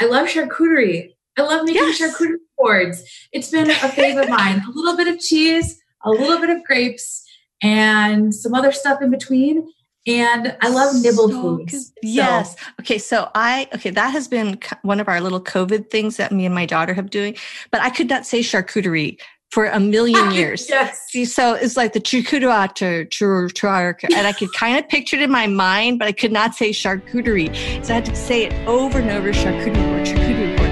I love charcuterie. I love making yes. charcuterie boards. It's been a favorite of mine. A little bit of cheese, a little bit of grapes, and some other stuff in between. And I love nibble so foods. So. Yes. Okay. So I, okay, that has been one of our little COVID things that me and my daughter have doing, but I could not say charcuterie for a million years. yes. See, so it's like the charcuterie, and I could kind of picture it in my mind, but I could not say charcuterie. So I had to say it over and over, charcuterie board, charcuterie board.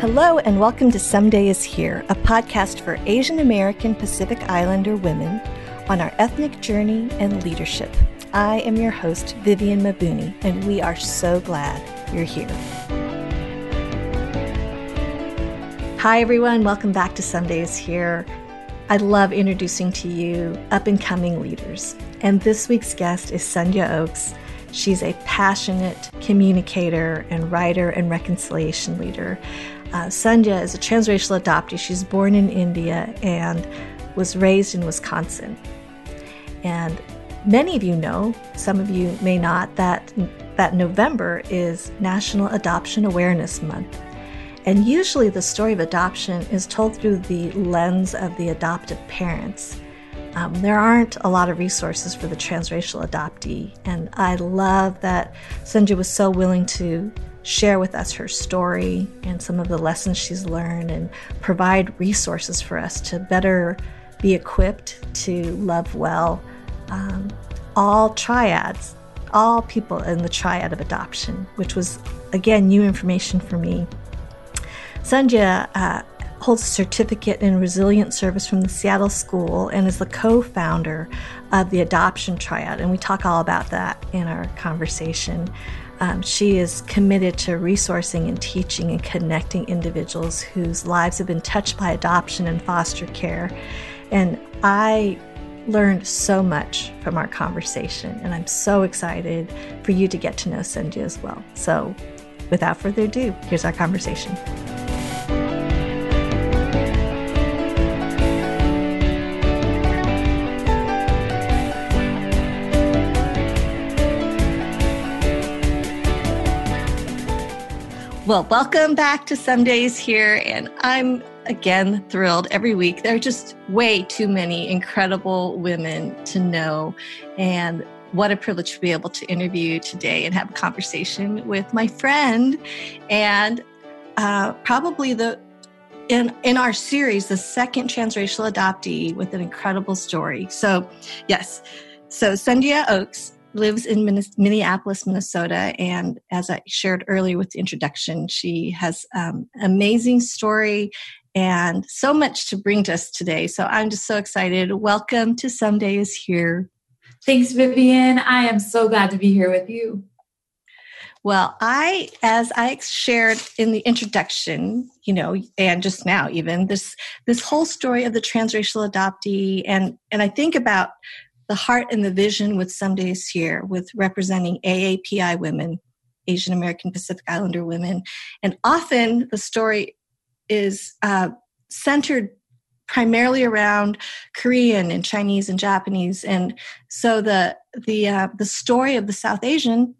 Hello, and welcome to Someday is Here, a podcast for Asian American Pacific Islander women on our ethnic journey and leadership. I am your host, Vivian Mabuni, and we are so glad you're here. Hi, everyone. Welcome back to Someday's Here. I love introducing to you up and coming leaders. And this week's guest is Sandhya Oaks. She's a passionate communicator and writer and reconciliation leader. Uh, Sandhya is a transracial adoptee. She's born in India and was raised in Wisconsin. And many of you know, some of you may not, that, that November is National Adoption Awareness Month. And usually the story of adoption is told through the lens of the adoptive parents. Um, there aren't a lot of resources for the transracial adoptee, and I love that Sandhya was so willing to share with us her story and some of the lessons she's learned and provide resources for us to better be equipped to love well um, all triads, all people in the triad of adoption, which was, again, new information for me. Sandhya uh, holds a certificate in resilient service from the Seattle School and is the co founder of the Adoption Triad. And we talk all about that in our conversation. Um, she is committed to resourcing and teaching and connecting individuals whose lives have been touched by adoption and foster care. And I learned so much from our conversation, and I'm so excited for you to get to know Sandhya as well. So, without further ado, here's our conversation. Well, welcome back to Someday is Here. And I'm again thrilled every week. There are just way too many incredible women to know. And what a privilege to be able to interview today and have a conversation with my friend and uh, probably the in in our series the second transracial adoptee with an incredible story so yes so Sandhya Oaks lives in Minneapolis, Minnesota. And as I shared earlier with the introduction, she has um, amazing story and so much to bring to us today. So I'm just so excited. Welcome to Someday is Here. Thanks, Vivian. I am so glad to be here with you. Well, I, as I shared in the introduction, you know, and just now even this this whole story of the transracial adoptee, and and I think about the heart and the vision with Someday is Here, with representing AAPI women, Asian American Pacific Islander women. And often the story is uh, centered primarily around Korean and Chinese and Japanese. And so the, the, uh, the story of the South Asian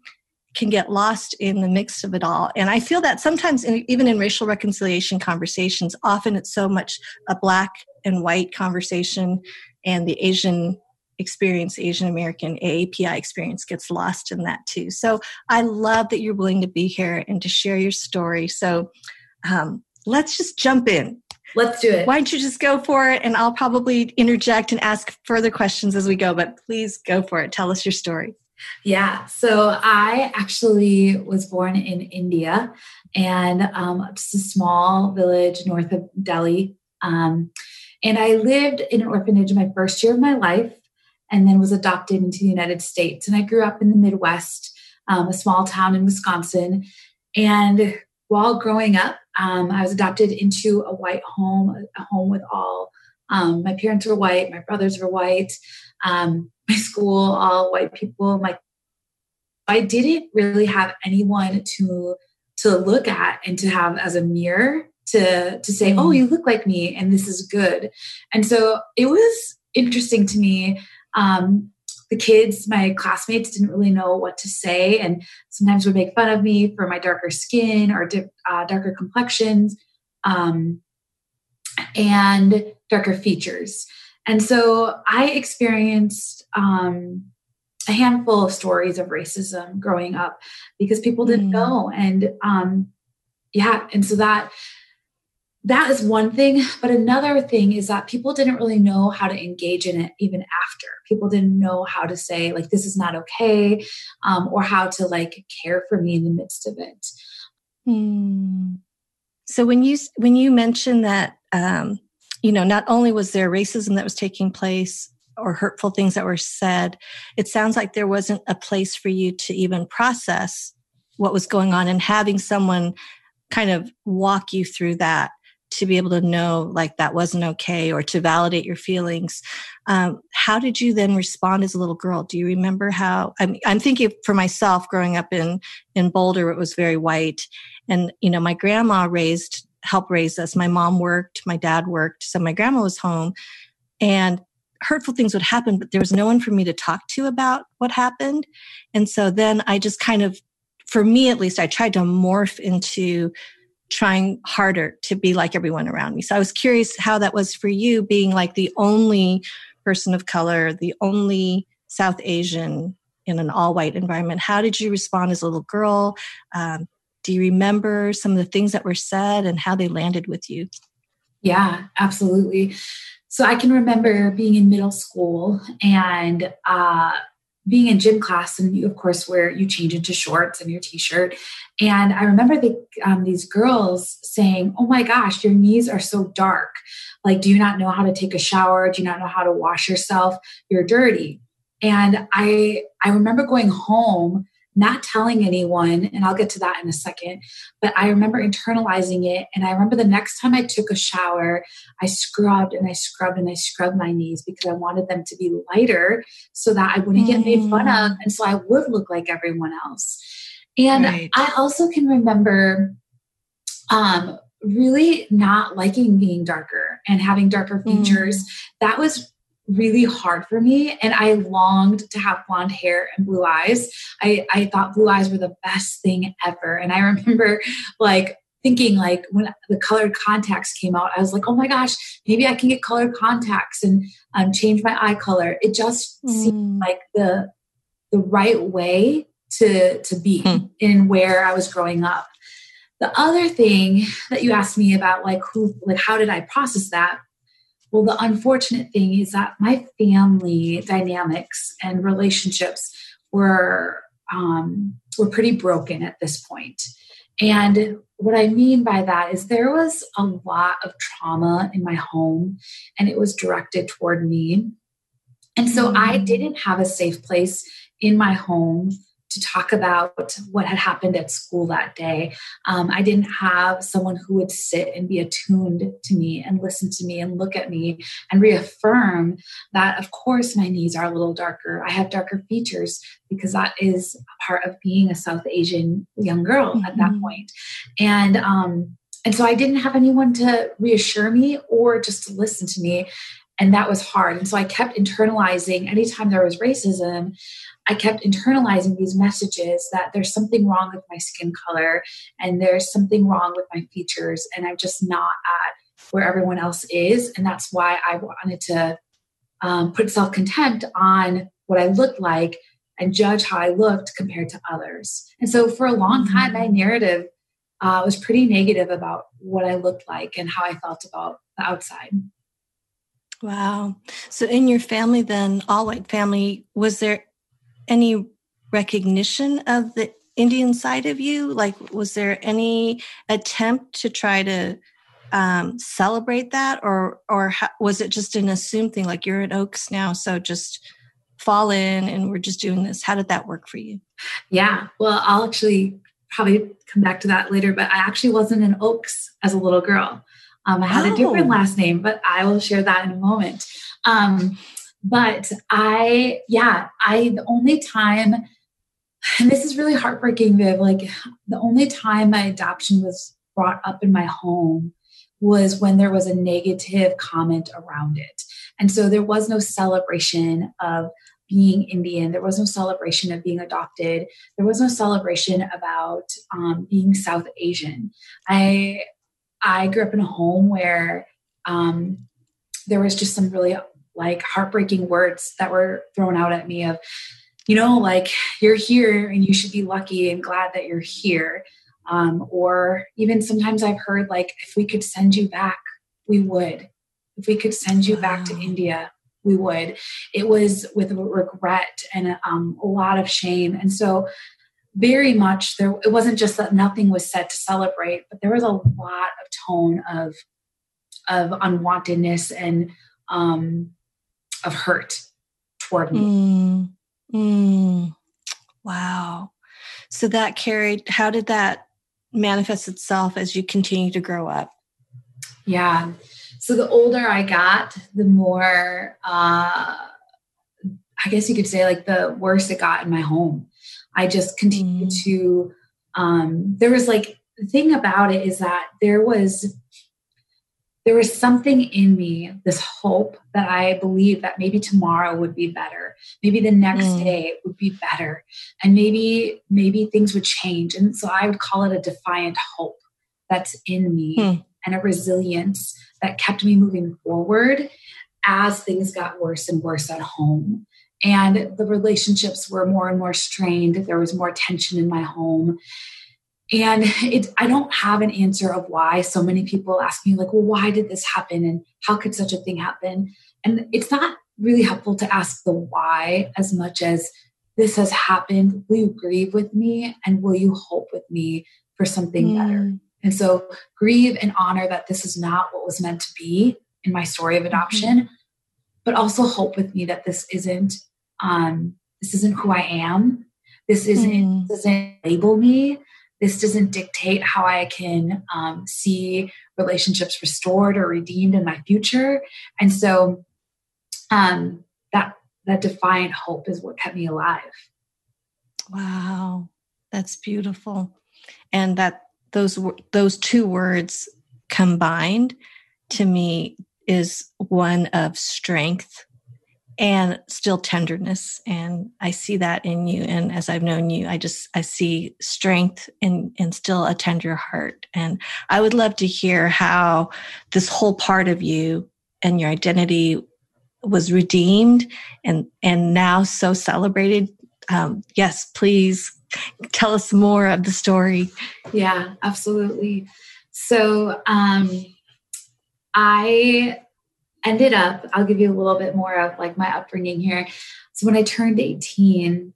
can get lost in the mix of it all. And I feel that sometimes, in, even in racial reconciliation conversations, often it's so much a black and white conversation, and the Asian experience, Asian American AAPI experience gets lost in that too. So I love that you're willing to be here and to share your story. So um, let's just jump in. Let's do it. Why don't you just go for it? And I'll probably interject and ask further questions as we go, but please go for it. Tell us your story. Yeah. So I actually was born in India and um, just a small village north of Delhi. Um, and I lived in an orphanage my first year of my life and then was adopted into the United States. And I grew up in the Midwest, um, a small town in Wisconsin. And while growing up, um, I was adopted into a white home, a home with all. Um, my parents were white, my brothers were white, um, my school, all white people. My, I didn't really have anyone to to look at and to have as a mirror to to say, "Oh, mm. you look like me, and this is good." And so it was interesting to me. Um, the kids, my classmates, didn't really know what to say, and sometimes would make fun of me for my darker skin or uh, darker complexions um, and darker features. And so I experienced um, a handful of stories of racism growing up because people didn't mm. know. And um, yeah, and so that that is one thing but another thing is that people didn't really know how to engage in it even after. People didn't know how to say like this is not okay um, or how to like care for me in the midst of it. Hmm. so when you when you mentioned that um, you know not only was there racism that was taking place or hurtful things that were said it sounds like there wasn't a place for you to even process what was going on and having someone kind of walk you through that to be able to know like that wasn't okay or to validate your feelings. Um, how did you then respond as a little girl? Do you remember how? I'm, I'm thinking for myself growing up in in Boulder, it was very white, and you know my grandma raised helped raise us. My mom worked, my dad worked, so my grandma was home, and hurtful things would happen, but there was no one for me to talk to about what happened, and so then I just kind of for me at least, I tried to morph into trying harder to be like everyone around me. So I was curious how that was for you being like the only person of color, the only South Asian in an all white environment. How did you respond as a little girl? Um, do you remember some of the things that were said and how they landed with you? Yeah, absolutely. So I can remember being in middle school and uh, being in gym class and you of course where you change into shorts and your t-shirt. And i remember the, um, these girls saying oh my gosh your knees are so dark. Like do you not know how to take a shower? Do you not know how to wash yourself? You're dirty. And i i remember going home not telling anyone, and I'll get to that in a second, but I remember internalizing it. And I remember the next time I took a shower, I scrubbed and I scrubbed and I scrubbed my knees because I wanted them to be lighter so that I wouldn't get made fun of. Mm. And so I would look like everyone else. And right. I also can remember um, really not liking being darker and having darker features. Mm. That was really hard for me and i longed to have blonde hair and blue eyes i i thought blue eyes were the best thing ever and i remember like thinking like when the colored contacts came out i was like oh my gosh maybe i can get colored contacts and um, change my eye color it just mm. seemed like the the right way to to be mm. in where i was growing up the other thing that you asked me about like who like how did i process that well, the unfortunate thing is that my family dynamics and relationships were um, were pretty broken at this point. And what I mean by that is there was a lot of trauma in my home, and it was directed toward me. And so mm-hmm. I mm. didn't have a safe place in my home to talk about what had happened at school that day. Um, I didn't have someone who would sit and be attuned to me and listen to me and look at me and reaffirm that, of course, my knees are a little darker. I have darker features because that is part of being a South Asian young girl mm-hmm. at that mm-hmm. point. And, um, and so I didn't have anyone to reassure me or just to listen to me. And that was hard. And so I kept internalizing anytime there was racism, I kept internalizing these messages that there's something wrong with my skin color and there's something wrong with my features, and I'm just not at where everyone else is. And that's why I wanted to um, put self contempt on what I looked like and judge how I looked compared to others. And so for a long time, my mm-hmm. narrative uh, was pretty negative about what I looked like and how I felt about the outside. Wow. So, in your family, then, all white family, was there any recognition of the Indian side of you? Like, was there any attempt to try to um, celebrate that, or or how, was it just an assumed thing? Like you're at Oaks now, so just fall in, and we're just doing this. How did that work for you? Yeah, well, I'll actually probably come back to that later. But I actually wasn't in Oaks as a little girl. Um, I had oh. a different oh. last name, but I will share that in a moment. Um, but I, yeah, I, the only time, and this is really heartbreaking, Viv, like the only time my adoption was brought up in my home was when there was a negative comment around it. And so there was no celebration of being Indian. There was no celebration of being adopted. There was no celebration about um, being South Asian. I I grew up in a home where um, there was just some really like heartbreaking words that were thrown out at me of, you know, like you're here and you should be lucky and glad that you're here. Um, or even sometimes I've heard like, if we could send you back, we would. If we could send you wow. back to India, we would. It was with regret and um, a lot of shame. And so, very much there, it wasn't just that nothing was said to celebrate, but there was a lot of tone of of unwantedness and um, of hurt toward me. Mm, mm, wow. So that carried, how did that manifest itself as you continue to grow up? Yeah. So the older I got, the more, uh, I guess you could say, like the worse it got in my home. I just continued mm. to, um, there was like, the thing about it is that there was there was something in me, this hope that I believed that maybe tomorrow would be better. Maybe the next mm. day would be better. And maybe, maybe things would change. And so I would call it a defiant hope that's in me mm. and a resilience that kept me moving forward as things got worse and worse at home. And the relationships were more and more strained. There was more tension in my home and it i don't have an answer of why so many people ask me like well why did this happen and how could such a thing happen and it's not really helpful to ask the why as much as this has happened will you grieve with me and will you hope with me for something mm. better and so grieve and honor that this is not what was meant to be in my story of mm-hmm. adoption mm-hmm. but also hope with me that this isn't um this isn't who i am this isn't mm. doesn't label me this doesn't dictate how I can um, see relationships restored or redeemed in my future. And so um, that that defiant hope is what kept me alive. Wow, that's beautiful, and that those those two words combined to me is one of strength and still tenderness. And i see that in you. And as i've known you i just i see strength and and still a tender heart. And i would love to hear how this whole part of you and your identity was redeemed and and now so celebrated. Um, yes please tell us more of the story. Yeah absolutely. So um i ended up, I'll give you a little bit more of like my upbringing here. So when I turned 18,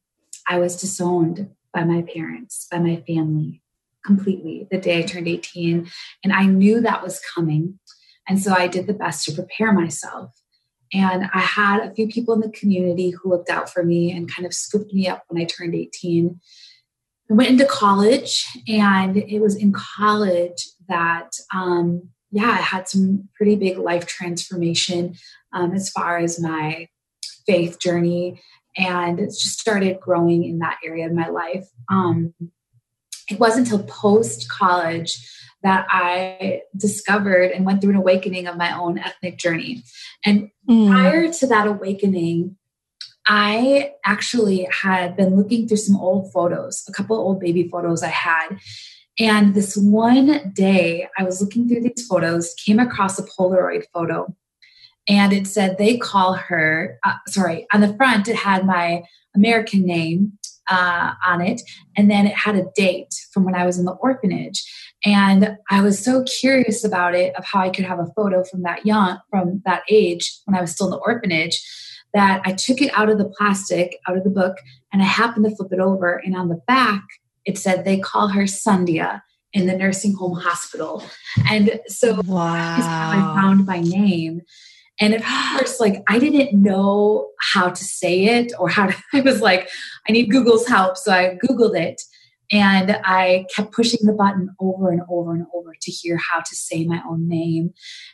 I was disowned by my parents, by my family completely the day I turned 18. And I knew that was coming. And so I did the best to prepare myself. And I had a few people in the community who looked out for me and kind of scooped me up when I turned 18. I went into college, and it was in college that um, yeah, I had some pretty big life transformation um, as far as my faith journey, and it just started growing in that area of my life. Um, it wasn't until post college that I discovered and went through an awakening of my own ethnic journey. And mm. prior to that awakening, I actually had been looking through some old photos, a couple old baby photos I had, and this one day, I was looking through these photos, came across a Polaroid photo, and it said they call her, uh, sorry, on the front, it had my American name uh, on it, and then it had a date from when I was in the orphanage. And I was so curious about it, of how I could have a photo from that young, from that age when I was still in the orphanage, that I took it out of the plastic, out of the book, and I happened to flip it over. And on the back, it said they call her Sandhya in the nursing home hospital. And so wow. I found my name. And at first, like I didn't know how to say it or how to, I was like, I need Google's help. So I Googled it and I kept pushing the button over and over and over to hear how to say my own name.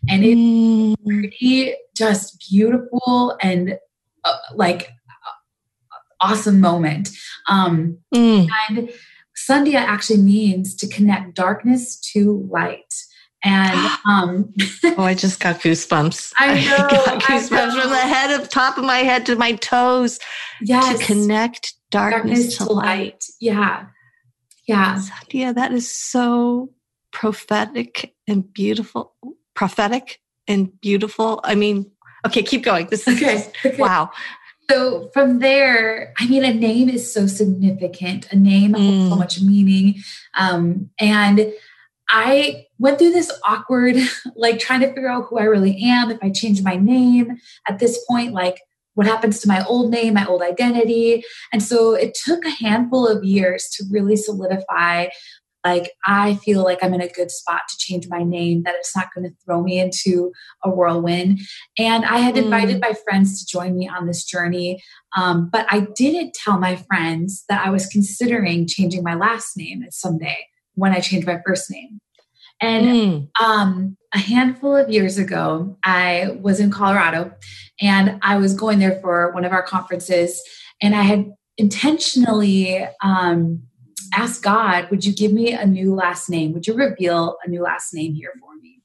And it's mm. pretty just beautiful and uh, like uh, awesome moment. Um, mm. And Sandhya actually means to connect darkness to light. And um, oh, I just got goosebumps. I know. I got goosebumps from the head of top of my head to my toes. Yes. To connect darkness, darkness to, light. light. Yeah. Yeah. Yeah, that is so prophetic and beautiful. Prophetic and beautiful. I mean, okay, keep going. This is okay. okay. wow. So from there, I mean, a name is so significant. A name mm. holds so much meaning. Um, and I went through this awkward, like trying to figure out who I really am. If I change my name at this point, like what happens to my old name, my old identity. And so it took a handful of years to really solidify like I feel like I'm in a good spot to change my name, that it's not going to throw me into a whirlwind. And I had invited mm. my friends to join me on this journey, um, but I didn't tell my friends that I was considering changing my last name someday when I changed my first name. And mm. um, a handful of years ago, I was in Colorado and I was going there for one of our conferences, and I had intentionally um, ask God, would you give me a new last name? Would you reveal a new last name here for me?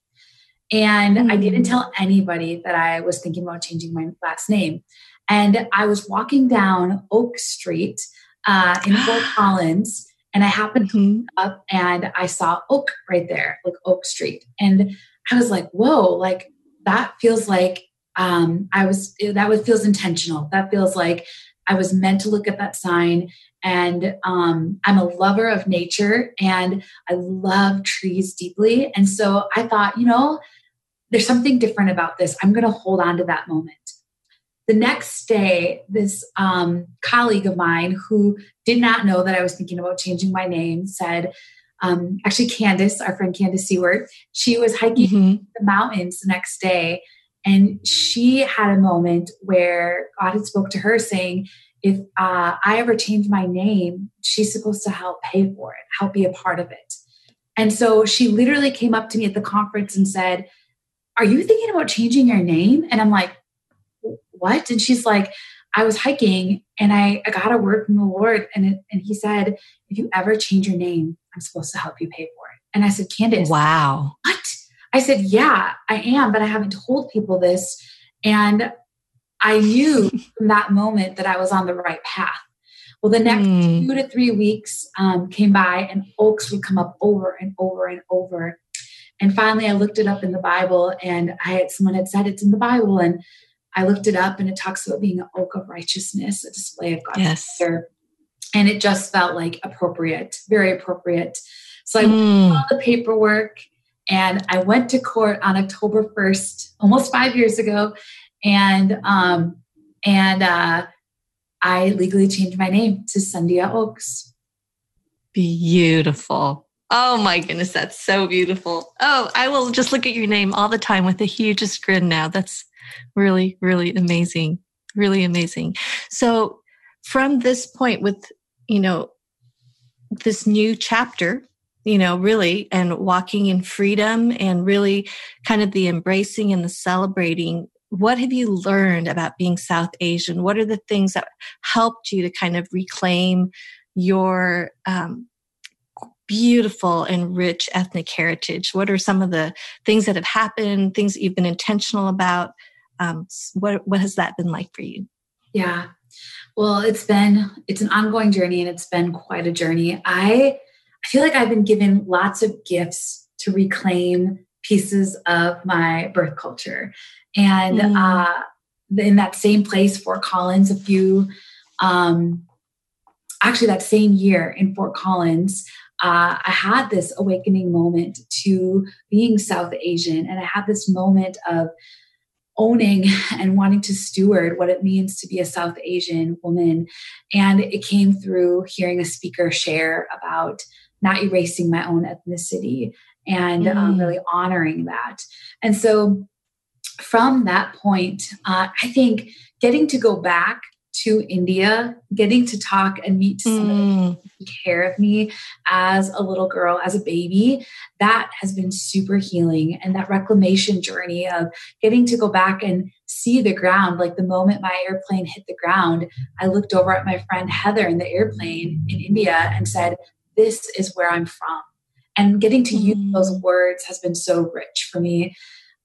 And mm-hmm. I didn't tell anybody that I was thinking about changing my last name. And I was walking down Oak Street uh, in Fort Collins, and I happened mm-hmm. up and I saw Oak right there, like Oak Street. And I was like, whoa, like that feels like um, I was, that was, feels intentional. That feels like I was meant to look at that sign and um, I'm a lover of nature and I love trees deeply. And so I thought, you know, there's something different about this. I'm going to hold on to that moment. The next day, this um, colleague of mine who did not know that I was thinking about changing my name said, um, actually, Candace, our friend Candace Seward, she was hiking mm-hmm. the mountains the next day and she had a moment where God had spoke to her saying, if uh, I ever change my name, she's supposed to help pay for it, help be a part of it. And so she literally came up to me at the conference and said, Are you thinking about changing your name? And I'm like, What? And she's like, I was hiking and I, I got a word from the Lord. And, it, and he said, If you ever change your name, I'm supposed to help you pay for it. And I said, Candace, wow. What? I said, Yeah, I am, but I haven't told people this. And I knew from that moment that I was on the right path. Well, the next mm. two to three weeks um, came by, and oaks would come up over and over and over. And finally, I looked it up in the Bible, and I had someone had said it's in the Bible, and I looked it up, and it talks about being an oak of righteousness, a display of God's yes. Character. And it just felt like appropriate, very appropriate. So I mm. all the paperwork, and I went to court on October 1st, almost five years ago, and um, and uh, I legally changed my name to Sandhya Oaks. Beautiful. Oh my goodness, that's so beautiful. Oh, I will just look at your name all the time with the hugest grin now. That's really, really amazing. Really amazing. So, from this point, with, you know, this new chapter, you know, really, and walking in freedom and really kind of the embracing and the celebrating what have you learned about being South Asian? What are the things that helped you to kind of reclaim your um, beautiful and rich ethnic heritage? What are some of the things that have happened, things that you've been intentional about? Um, what, what has that been like for you? Yeah. Well, it's been it's an ongoing journey and it's been quite a journey. I I feel like I've been given lots of gifts to reclaim pieces of my birth culture. And mm. uh, in that same place, Fort Collins, a few, um, actually, that same year in Fort Collins, uh, I had this awakening moment to being South Asian. And I had this moment of owning and wanting to steward what it means to be a South Asian woman. And it came through hearing a speaker share about not erasing my own ethnicity and um, mm. um, really honoring that. And so from that point, uh, I think getting to go back to India, getting to talk and meet someone mm. take care of me as a little girl, as a baby, that has been super healing. And that reclamation journey of getting to go back and see the ground, like the moment my airplane hit the ground, I looked over at my friend Heather in the airplane in India and said, This is where I'm from and getting to mm. use those words has been so rich for me.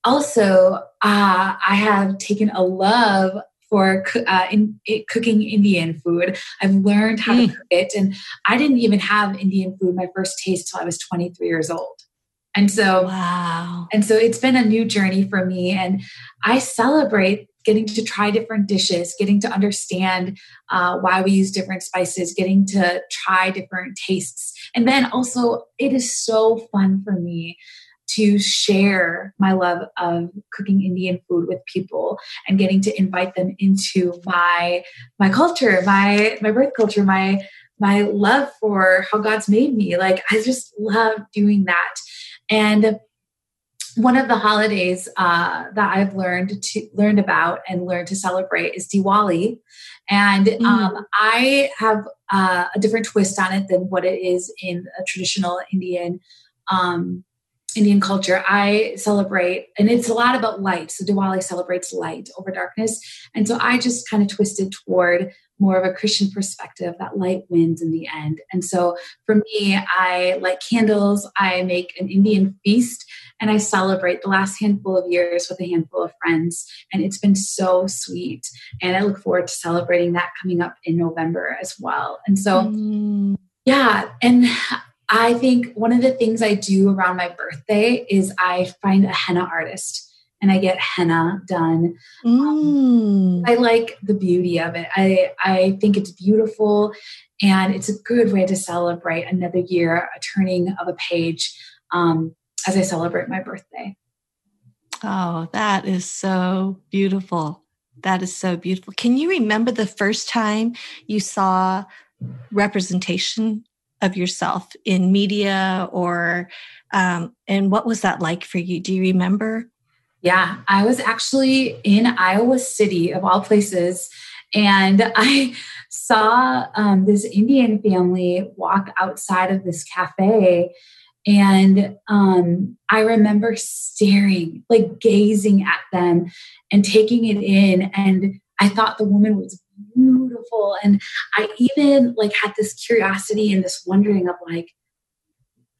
Also, uh, I have taken a love for uh, in, in, cooking Indian food. I've learned how mm. to cook it, and I didn't even have Indian food my first taste till I was 23 years old. And so, wow. And so it's been a new journey for me. And I celebrate getting to try different dishes, getting to understand uh, why we use different spices, getting to try different tastes. And then also, it is so fun for me to share my love of cooking Indian food with people and getting to invite them into my my culture, my my birth culture, my my love for how God's made me. Like I just love doing that. And one of the holidays uh, that I've learned to learned about and learned to celebrate is Diwali, and mm. um, I have uh, a different twist on it than what it is in a traditional Indian um, Indian culture. I celebrate, and it's a lot about light. So Diwali celebrates light over darkness, and so I just kind of twisted toward more of a Christian perspective that light wins in the end. And so for me, I light candles, I make an Indian feast, and I celebrate the last handful of years with a handful of friends. And it's been so sweet. And I look forward to celebrating that coming up in November as well. And so, mm. yeah. And I think one of the things I do around my birthday is I find a henna artist and I get henna done. Mm. Um, I like the beauty of it. I, I think it's beautiful and it's a good way to celebrate another year, a turning of a page um, as I celebrate my birthday. Oh, that is so beautiful. That is so beautiful. Can you remember the first time you saw representation of yourself in media or um, and what was that like for you? Do you remember? Yeah, I was actually in Iowa City, of all places, and I saw um, this Indian family walk outside of this cafe. And um, I remember staring, like gazing at them and taking it in. And I thought the woman was beautiful. And I even like had this curiosity and this wondering of like,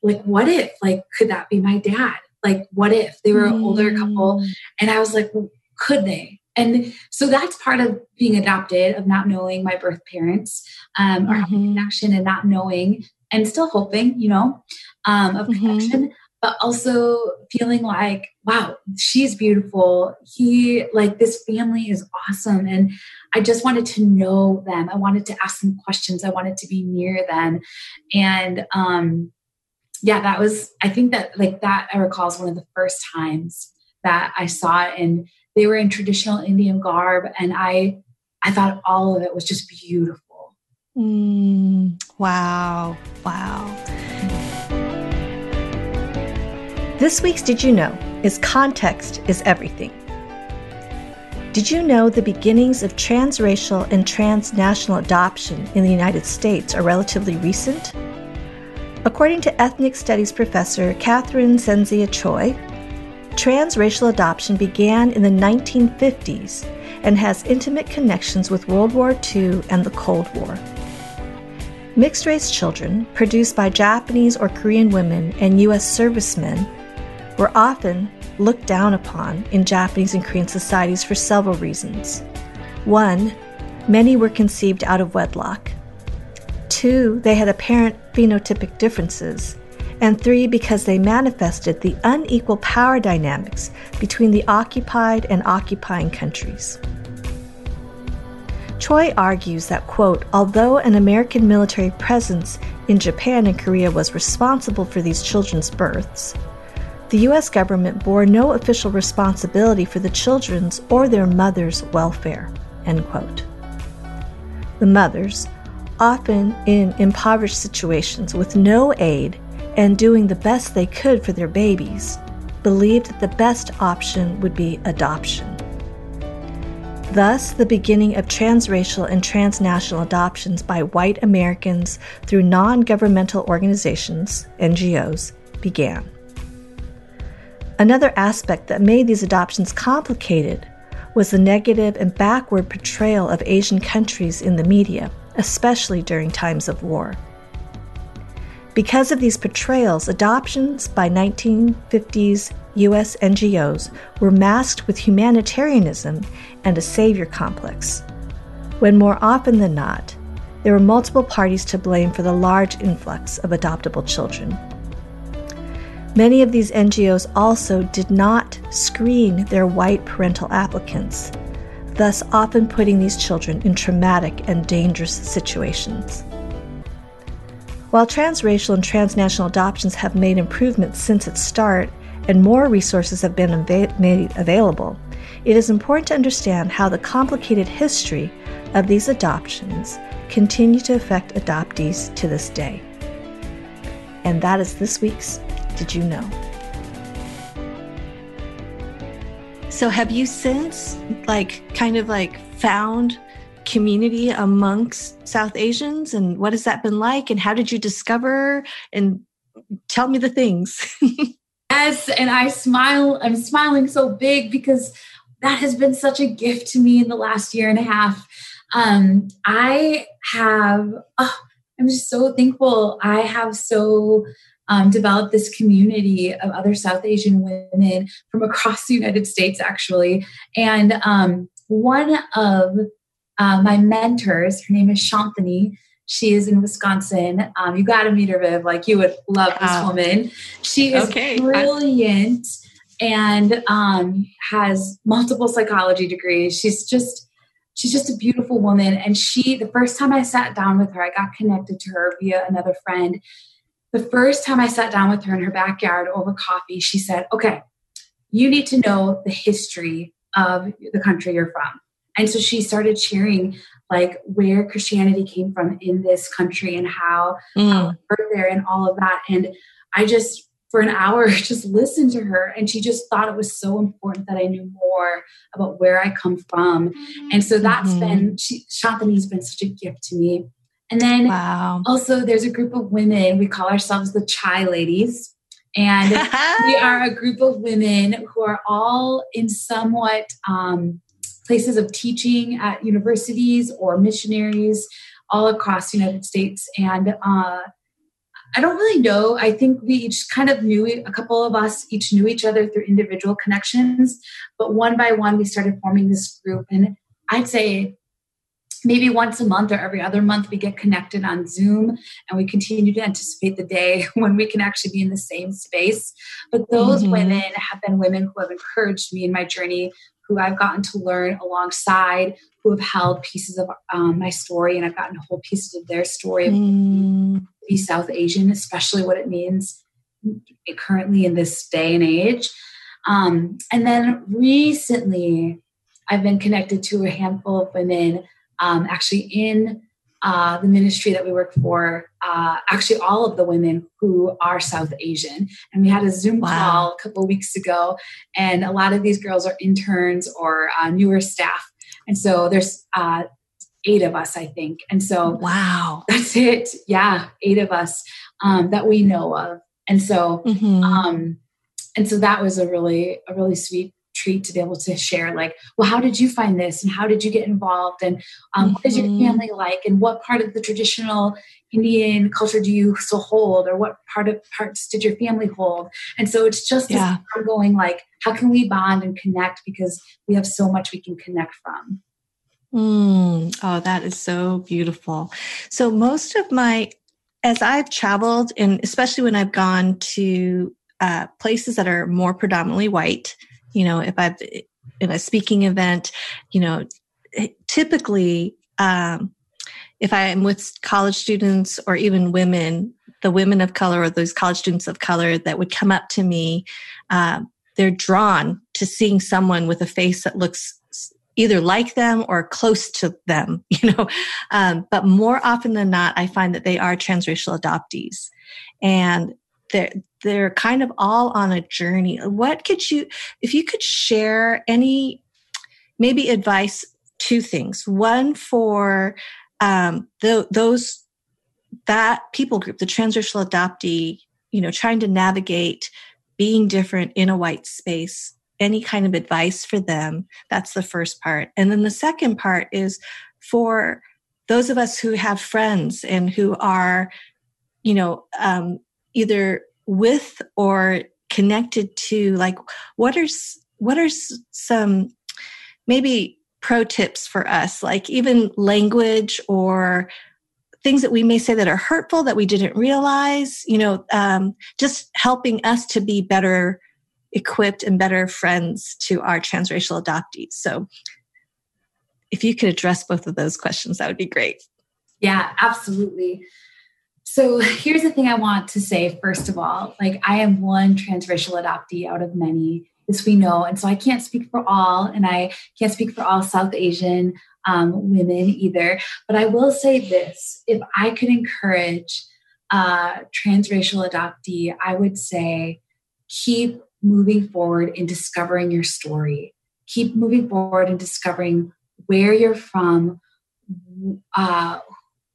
like, what if, like, could that be my dad? like what if they were an older couple mm. and i was like well, could they and so that's part of being adopted of not knowing my birth parents um, or mm-hmm. having connection and not knowing and still hoping you know um, of mm-hmm. connection but also feeling like wow she's beautiful he like this family is awesome and i just wanted to know them i wanted to ask them questions i wanted to be near them and um yeah, that was, I think that like that I recall is one of the first times that I saw it. And they were in traditional Indian garb. And I, I thought all of it was just beautiful. Mm, wow. Wow. This week's Did You Know is Context is Everything. Did you know the beginnings of transracial and transnational adoption in the United States are relatively recent? According to ethnic studies professor Catherine Ceniza Choi, transracial adoption began in the 1950s and has intimate connections with World War II and the Cold War. Mixed race children, produced by Japanese or Korean women and U.S. servicemen, were often looked down upon in Japanese and Korean societies for several reasons. One, many were conceived out of wedlock. Two, they had apparent phenotypic differences. And three, because they manifested the unequal power dynamics between the occupied and occupying countries. Choi argues that, quote, although an American military presence in Japan and Korea was responsible for these children's births, the U.S. government bore no official responsibility for the children's or their mothers' welfare, end quote. The mothers, often in impoverished situations with no aid and doing the best they could for their babies, believed that the best option would be adoption. Thus, the beginning of transracial and transnational adoptions by white Americans through non governmental organizations, NGOs, began. Another aspect that made these adoptions complicated was the negative and backward portrayal of Asian countries in the media especially during times of war. Because of these portrayals, adoptions by 1950s US NGOs were masked with humanitarianism and a savior complex, when more often than not, there were multiple parties to blame for the large influx of adoptable children. Many of these NGOs also did not screen their white parental applicants, thus often putting these children in traumatic and dangerous situations. While transracial and transnational adoptions have made improvements since its start and more resources have been made available, it is important to understand how the complicated history of these adoptions continue to affect adoptees to this day. And that is this week's Did You Know? So, have you since, like, kind of like found community amongst South Asians? And what has that been like? And how did you discover? And tell me the things. yes. And I smile, I'm smiling so big because that has been such a gift to me in the last year and a half. Um, I have, oh, I'm just so thankful. I have so um, developed this community of other South Asian women from across the United States, actually. And um, one of uh, my mentors, her name is Shantini. She is in Wisconsin. Um, you got to meet her, Viv. Like you would love this woman. She is okay. brilliant I- and um, has multiple psychology degrees. She's just she's just a beautiful woman. And she, the first time I sat down with her, I got connected to her via another friend. The first time I sat down with her in her backyard over coffee, she said, "Okay, you need to know the history of the country you're from." And so she started sharing like where Christianity came from in this country and how mm. um, there and all of that. And I just for an hour just listened to her and she just thought it was so important that I knew more about where I come from. And so that's mm-hmm. been she, Shantini's been such a gift to me. And then wow. also there's a group of women, we call ourselves the Chai Ladies. And we are a group of women who are all in somewhat um, places of teaching at universities or missionaries all across the United States. And uh, I don't really know. I think we each kind of knew a couple of us each knew each other through individual connections, but one by one we started forming this group. And I'd say maybe once a month or every other month we get connected on Zoom and we continue to anticipate the day when we can actually be in the same space. But those mm-hmm. women have been women who have encouraged me in my journey who I've gotten to learn alongside, who have held pieces of um, my story, and I've gotten to hold pieces of their story. Mm. Be South Asian, especially what it means currently in this day and age. Um, and then recently, I've been connected to a handful of women, um, actually in uh, the ministry that we work for, uh, actually all of the women who are South Asian. And we had a Zoom wow. call a couple weeks ago, and a lot of these girls are interns or uh, newer staff. And so there's uh, eight of us, I think. And so wow, that's it. Yeah, eight of us um, that we know of. And so, mm-hmm. um, and so that was a really a really sweet treat to be able to share like well how did you find this and how did you get involved and um, mm-hmm. what is your mm-hmm. family like and what part of the traditional indian culture do you still hold or what part of parts did your family hold and so it's just yeah. ongoing like how can we bond and connect because we have so much we can connect from mm. oh that is so beautiful so most of my as i've traveled and especially when i've gone to uh, places that are more predominantly white you know if i've in a speaking event you know typically um, if i am with college students or even women the women of color or those college students of color that would come up to me uh, they're drawn to seeing someone with a face that looks either like them or close to them you know? Um, but more often than not i find that they are transracial adoptees. And they're they're kind of all on a journey. What could you if you could share any maybe advice two things. One for um, the, those that people group the transracial adoptee you know trying to navigate being different in a white space any kind of advice for them? That's the first part. And then the second part is for those of us who have friends and who are you know, um, either with or connected to like what are what are some maybe pro tips for us? Like even language or things that we may say that are hurtful that we didn't realize you know um, just helping us to be better equipped and better friends to our transracial adoptees. So if you could address both of those questions that would be great. Yeah absolutely so here's the thing I want to say first of all like, I am one transracial adoptee out of many. This we know. And so I can't speak for all, and I can't speak for all South Asian um, women either. But I will say this if I could encourage transracial adoptee, I would say keep moving forward in discovering your story. Keep moving forward in discovering where you're from, uh,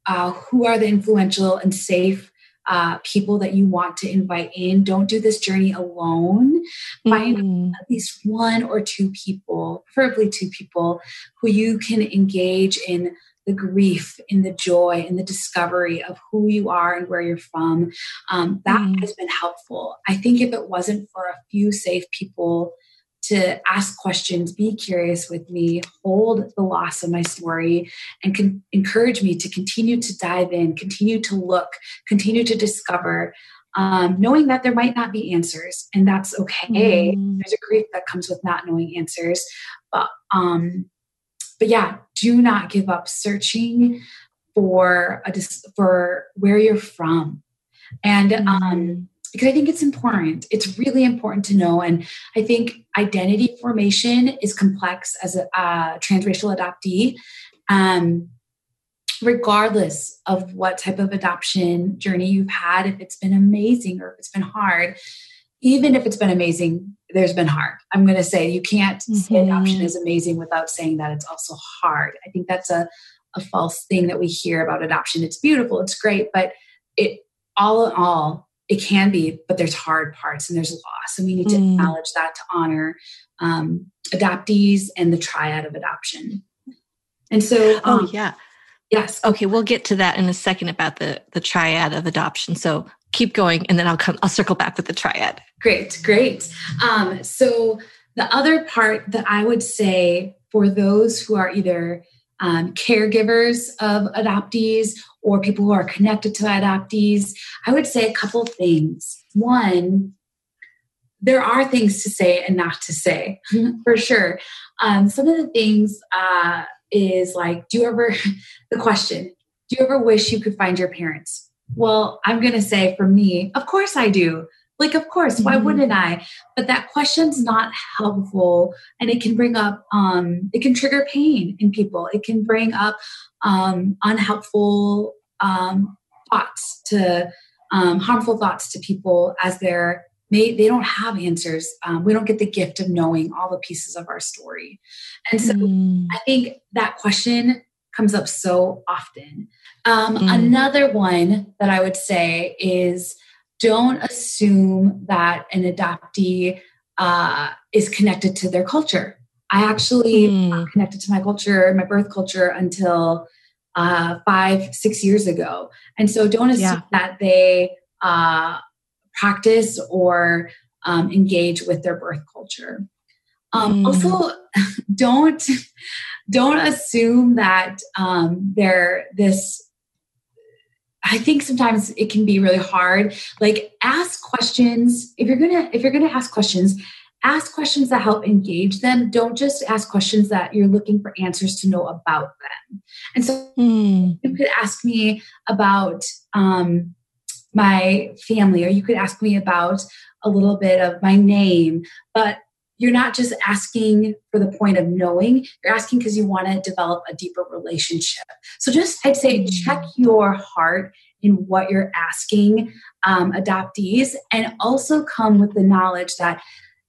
uh, who are the influential and safe uh, people that you want to invite in. Don't do this journey alone. Find mm-hmm. at least one or two people, preferably two people, who you can engage in the grief, in the joy, in the discovery of who you are and where you're from. Um, that mm. has been helpful. I think if it wasn't for a few safe people to ask questions, be curious with me, hold the loss of my story, and can encourage me to continue to dive in, continue to look, continue to discover, um, knowing that there might not be answers, and that's okay. Mm. There's a grief that comes with not knowing answers, but um, but yeah, do not give up searching for a for where you're from, and um, mm because I think it's important. It's really important to know. And I think identity formation is complex as a, transracial adoptee. Um, regardless of what type of adoption journey you've had, if it's been amazing or if it's been hard, even if it's been amazing, there's been hard. I'm going to say you can't mm-hmm. say adoption is amazing without saying that it's also hard. I think that's a, a false thing that we hear about adoption. It's beautiful, it's great, but it all in all, it can be, but there's hard parts and there's loss. And we need to mm. acknowledge that to honor um, adoptees and the triad of adoption. And so, oh, um, oh, yeah. Yes. Okay, we'll get to that in a second about the the triad of adoption. So keep going, and then I'll come. I'll circle back with the triad. Great, great. Um, so the other part that I would say for those who are either um, caregivers of adoptees or people who are connected to adoptees, I would say a couple things. One, there are things to say and not to say, for sure. Um, some of the things uh, is like, do you ever, the question, do you ever wish you could find your parents? Well, I'm going to say for me, of course I do. Like, of course, why mm-hmm. wouldn't I? But that question's not helpful and it can bring up, um, it can trigger pain in people. It can bring up um, unhelpful um, thoughts to um, harmful thoughts to people as they're they, they don't have answers. Um, we don't get the gift of knowing all the pieces of our story. And so mm. I think that question comes up so often. Um, mm. Another one that I would say is don't assume that an adoptee uh, is connected to their culture. I actually mm. connected to my culture, my birth culture, until uh, five, six years ago. And so don't assume yeah. that they uh, practice or um, engage with their birth culture. Um, mm. Also, don't don't assume that um, they're this I think sometimes it can be really hard. Like ask questions. If you're gonna if you're gonna ask questions, ask questions that help engage them. Don't just ask questions that you're looking for answers to know about them. And so mm. you could ask me about um, my family, or you could ask me about a little bit of my name, but you're not just asking for the point of knowing, you're asking because you want to develop a deeper relationship. So just, I'd say, mm. check your heart in what you're asking um, adoptees and also come with the knowledge that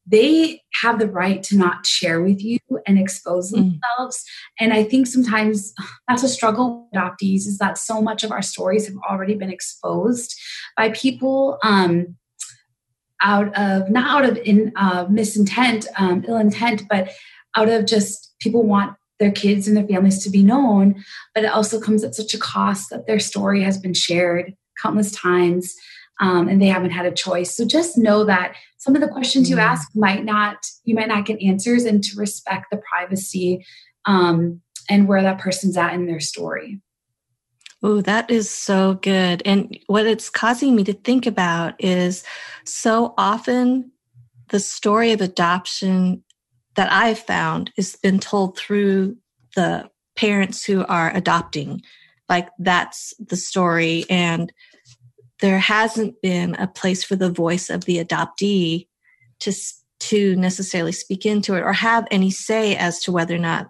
they have the right to not share with you and expose mm. themselves. And I think sometimes that's a struggle with adoptees is that so much of our stories have already been exposed by people. Um, out of not out of in uh, misintent, um, ill intent, but out of just people want their kids and their families to be known. But it also comes at such a cost that their story has been shared countless times um, and they haven't had a choice. So just know that some of the questions you mm. ask might not, you might not get answers and to respect the privacy um, and where that person's at in their story. Oh, that is so good. And what it's causing me to think about is so often the story of adoption that I've found has been told through the parents who are adopting. Like that's the story. And there hasn't been a place for the voice of the adoptee to, to necessarily speak into it or have any say as to whether or not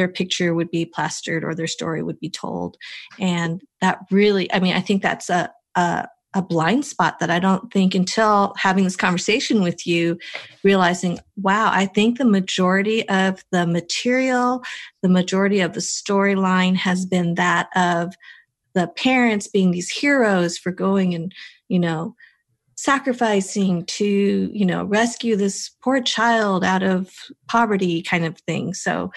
their picture would be plastered or their story would be told. And that really, I mean, I think that's a, a, a blind spot that I don't think until having this conversation with you, realizing, wow, I think the majority of the material, the majority of the storyline has been that of the parents being these heroes for going and, you know, sacrificing to, you know, rescue this poor child out of poverty kind of thing. So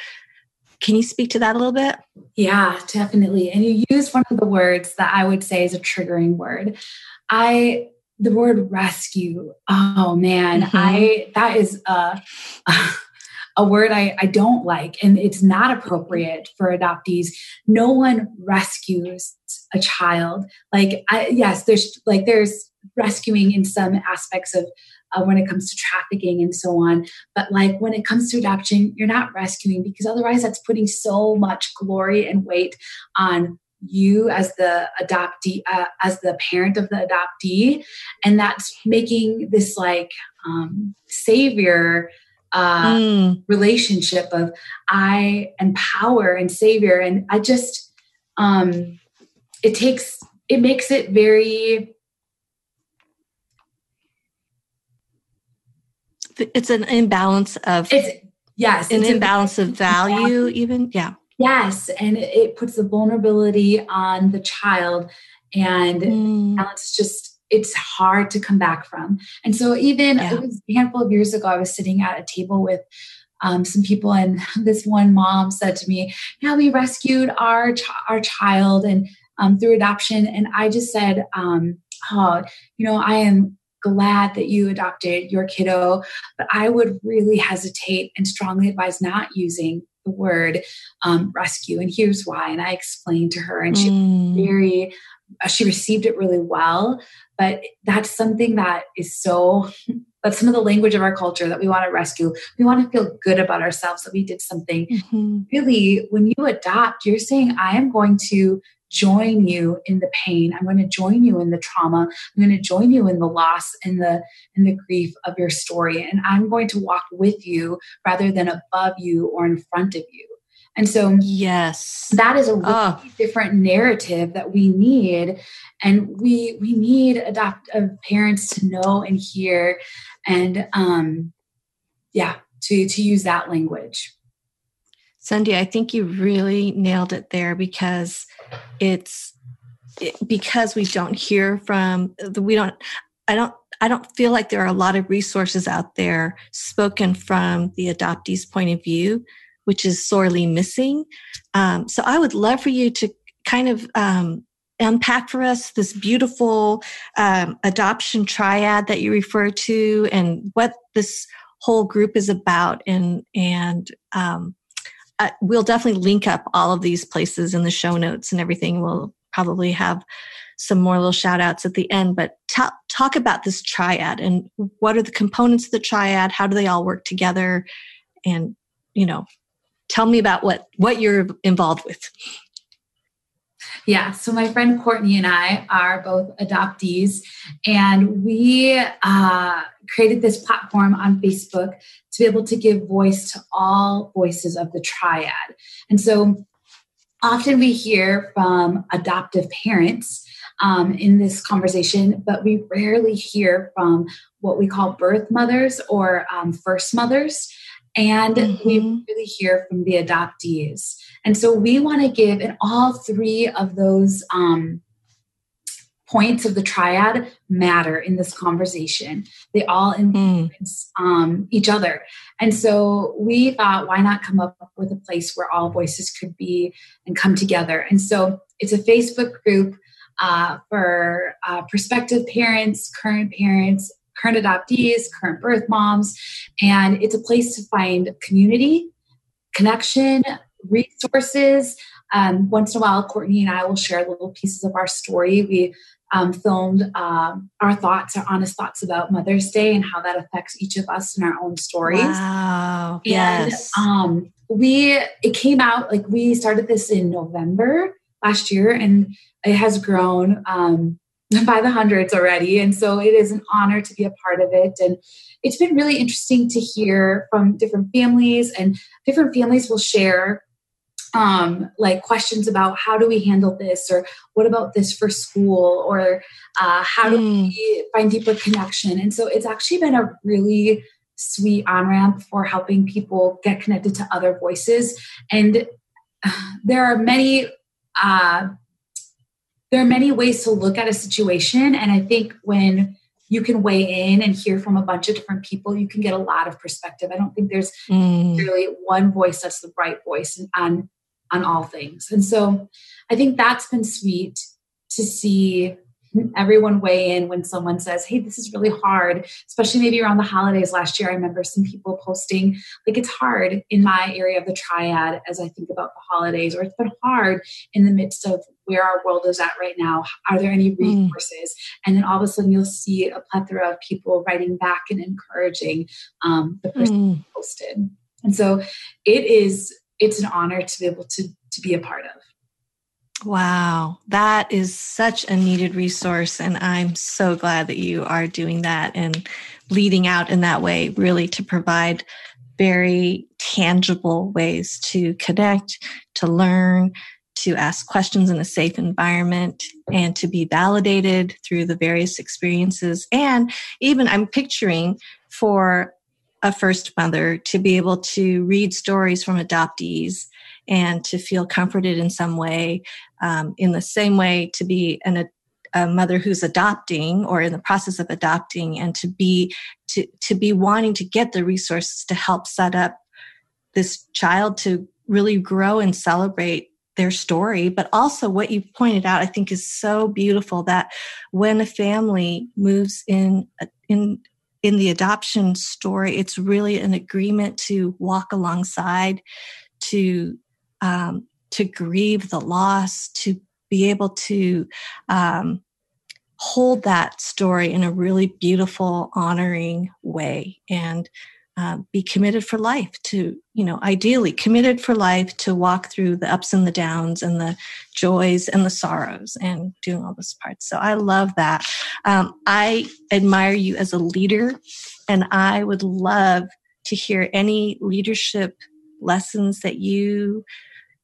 can you speak to that a little bit? Yeah, definitely. And you used one of the words that I would say is a triggering word. I the word rescue. Oh man, mm-hmm. I that is a a word I, I don't like and it's not appropriate for adoptees. No one rescues a child. Like I, yes, there's like there's rescuing in some aspects of uh, when it comes to trafficking and so on. But like when it comes to adoption, you're not rescuing because otherwise that's putting so much glory and weight on you as the adoptee, uh, as the parent of the adoptee, and that's making this like um, savior uh, mm. relationship of I and power and savior, and I just um, it takes it makes it very it's an imbalance of it's yes an imbalance of value even yeah yes and it puts the vulnerability on the child and mm. it's just it's hard to come back from and so even yeah. it was a handful of years ago i was sitting at a table with um, some people and this one mom said to me yeah we rescued our ch- our child and um, through adoption and i just said um, oh you know i am glad that you adopted your kiddo, but I would really hesitate and strongly advise not using the word um, rescue. And here's why. And I explained to her, and she mm. very, uh, she received it really well. But that's something that is so, that's some of the language of our culture that we want to rescue. We want to feel good about ourselves that we did something. Mm-hmm. Really, when you adopt, you're saying, I am going to join you in the pain. I'm going to join you in the trauma. I'm going to join you in the loss and the in the grief of your story. And i'm going to walk with you rather than above you or in front of you. And so yes. that is a really oh. different narrative that we need. And we we need adoptive parents to know and hear and um yeah to to use that language Sandhya, I think you really nailed it there because it's it, because we don't hear from we don't I don't I don't feel like there are a lot of resources out there spoken from the adoptee's point of view, which is sorely missing. Um, so I would love for you to kind of um, unpack for us this beautiful um, adoption triad that you refer to and what this whole group is about and and um, uh, we'll definitely link up all of these places in the show notes and everything. We'll probably have some more little shout outs at the end, but t- talk about this triad and what are the components of the triad? How do they all work together? And, you know, tell me about what, what you're involved with. Yeah, so my friend Courtney and I are both adoptees, and we uh, created this platform on Facebook to be able to give voice to all voices of the triad. And so often we hear from adoptive parents um, in this conversation, but we rarely hear from what we call birth mothers or um, first mothers. And mm-hmm. we really hear from the adoptees. And so we want to give in all three of those um, points of the triad matter in this conversation. They all hmm. influence mm. um, each other. And so we thought, why not come up with a place where all voices could be and come together? And so it's a Facebook group uh, for uh, prospective parents, current parents, current adoptees, current birth moms. And it's a place to find community, connection, resources. Um, once in a while, Courtney and I will share little pieces of our story. We um, filmed um, our thoughts, our honest thoughts about Mother's Day and how that affects each of us in our own stories. Wow. And, yes. Um, we it came out like we started this in November last year, and it has grown um, by the hundreds already. And so it is an honor to be a part of it. And it's been really interesting to hear from different families, and different families will share um, like questions about how do we handle this or what about this for school or uh, how do mm. we find deeper connection and so it's actually been a really sweet on ramp for helping people get connected to other voices and there are many uh, there are many ways to look at a situation and i think when you can weigh in and hear from a bunch of different people you can get a lot of perspective i don't think there's mm. really one voice that's the right voice on on all things. And so I think that's been sweet to see everyone weigh in when someone says, Hey, this is really hard, especially maybe around the holidays last year. I remember some people posting, like, it's hard in my area of the triad as I think about the holidays, or it's been hard in the midst of where our world is at right now. Are there any mm. resources? Mm. And then all of a sudden, you'll see a plethora of people writing back and encouraging um, the person mm. posted. And so it is it's an honor to be able to to be a part of. Wow, that is such a needed resource. And I'm so glad that you are doing that and leading out in that way, really to provide very tangible ways to connect, to learn, to ask questions in a safe environment, and to be validated through the various experiences. And even I'm picturing for a first mother to be able to read stories from adoptees and to feel comforted in some way um, in the same way to be an, a, mother who's adopting or in the process of adopting and to be to, to be wanting to get the resources to help set up this child to really grow and celebrate their story. But also what you pointed out i think is so beautiful that when a family moves in in in the adoption story, it's really an agreement to walk alongside, to um, to grieve the loss, to be able to um, hold that story in a really beautiful, honoring way, and uh, be committed for life to, you know, ideally committed for life to walk through the ups and the downs and the joys and the sorrows and doing all those parts. So I love that. Um, I admire you as a leader, and I would love to hear any leadership lessons that you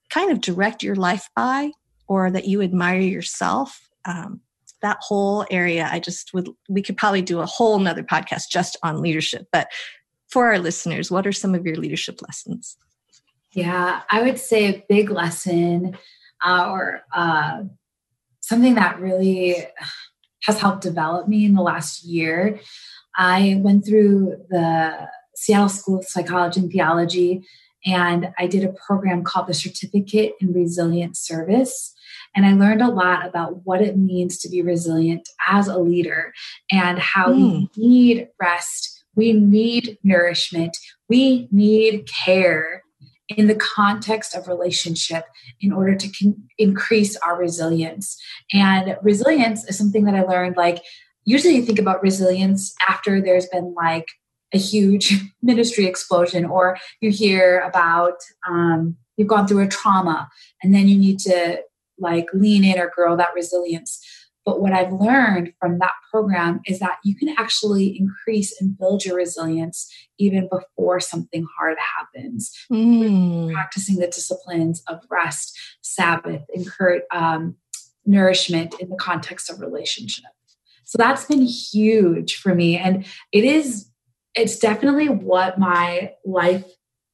kind of direct your life by or that you admire yourself. Um, that whole area, I just would, we could probably do a whole nother podcast just on leadership, but for our listeners, what are some of your leadership lessons? Yeah, I would say a big lesson uh, or uh, something that really has helped develop me in the last year. I went through the Seattle School of Psychology and Theology, and I did a program called the Certificate in Resilient Service. And I learned a lot about what it means to be resilient as a leader and how mm. we need rest we need nourishment. We need care in the context of relationship in order to con- increase our resilience. And resilience is something that I learned like, usually you think about resilience after there's been like a huge ministry explosion, or you hear about um, you've gone through a trauma and then you need to like lean in or grow that resilience. But what I've learned from that program is that you can actually increase and build your resilience even before something hard happens. Mm. Practicing the disciplines of rest, Sabbath, encourage, um, nourishment in the context of relationship. So that's been huge for me. And it is, it's definitely what my life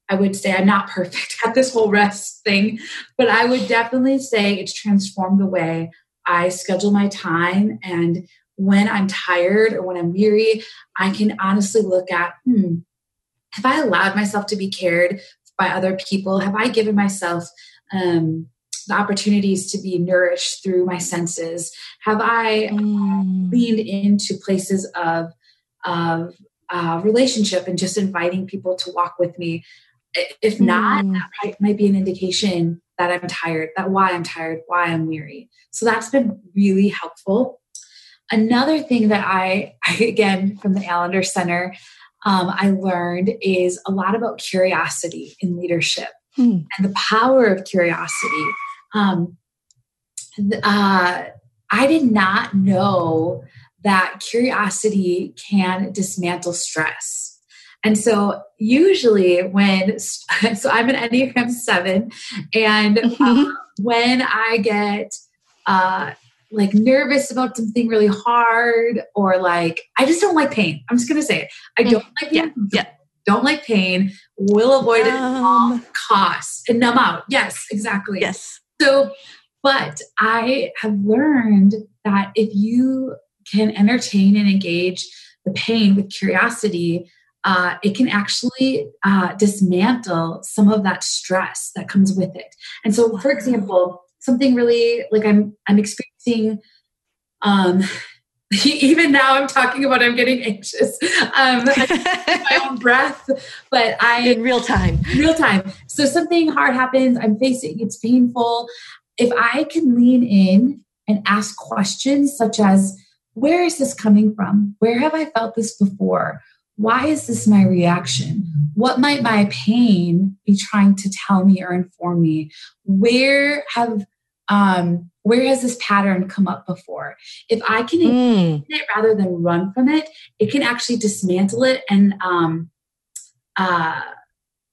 I would say I'm not perfect at this whole rest thing, but I would definitely say it's transformed the way I schedule my time and when I'm tired or when I'm weary, I can honestly look at, hmm, have I allowed myself to be cared by other people? Have I given myself um, the opportunities to be nourished through my senses? Have I mm. leaned into places of of uh, relationship and just inviting people to walk with me? If not, mm. that might be an indication that I'm tired, that why I'm tired, why I'm weary. So that's been really helpful. Another thing that I, I again, from the Allender Center, um, I learned is a lot about curiosity in leadership hmm. and the power of curiosity. Um, uh, I did not know that curiosity can dismantle stress. And so, usually, when so I'm an Enneagram Seven, and uh, when I get uh, like nervous about something really hard or like I just don't like pain. I'm just gonna say it. I don't mm, like yeah, yeah. don't like pain, will avoid it at all um, costs and numb out. Yes, exactly. Yes. So but I have learned that if you can entertain and engage the pain with curiosity, uh, it can actually uh, dismantle some of that stress that comes with it. And so, for example, something really like I'm I'm experiencing um even now I'm talking about I'm getting anxious. Um my own breath, but I in real time. Real time. So something hard happens, I'm facing it's painful. If I can lean in and ask questions such as where is this coming from? Where have I felt this before? Why is this my reaction? What might my pain be trying to tell me or inform me? Where have um, where has this pattern come up before? If I can mm. it rather than run from it, it can actually dismantle it and um, uh,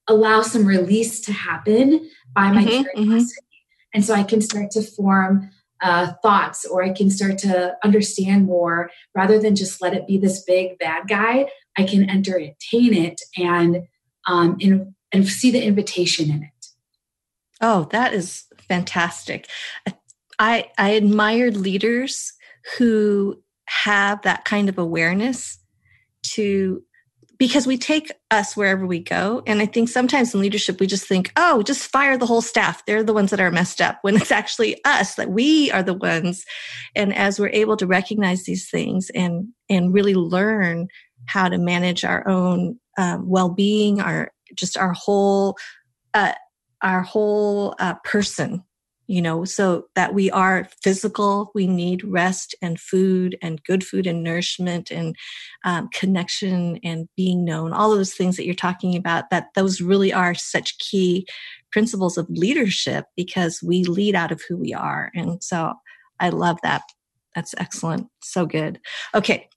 allow some release to happen by my mm-hmm, curiosity. Mm-hmm. And so I can start to form uh, thoughts or I can start to understand more rather than just let it be this big bad guy. I can entertain it and um, in, and see the invitation in it. Oh, that is fantastic. I, I admire leaders who have that kind of awareness to because we take us wherever we go and i think sometimes in leadership we just think oh just fire the whole staff they're the ones that are messed up when it's actually us that we are the ones and as we're able to recognize these things and and really learn how to manage our own um, well-being our just our whole uh, our whole uh, person you know so that we are physical we need rest and food and good food and nourishment and um, connection and being known all those things that you're talking about that those really are such key principles of leadership because we lead out of who we are. And so i love that. That's excellent. So good. Okay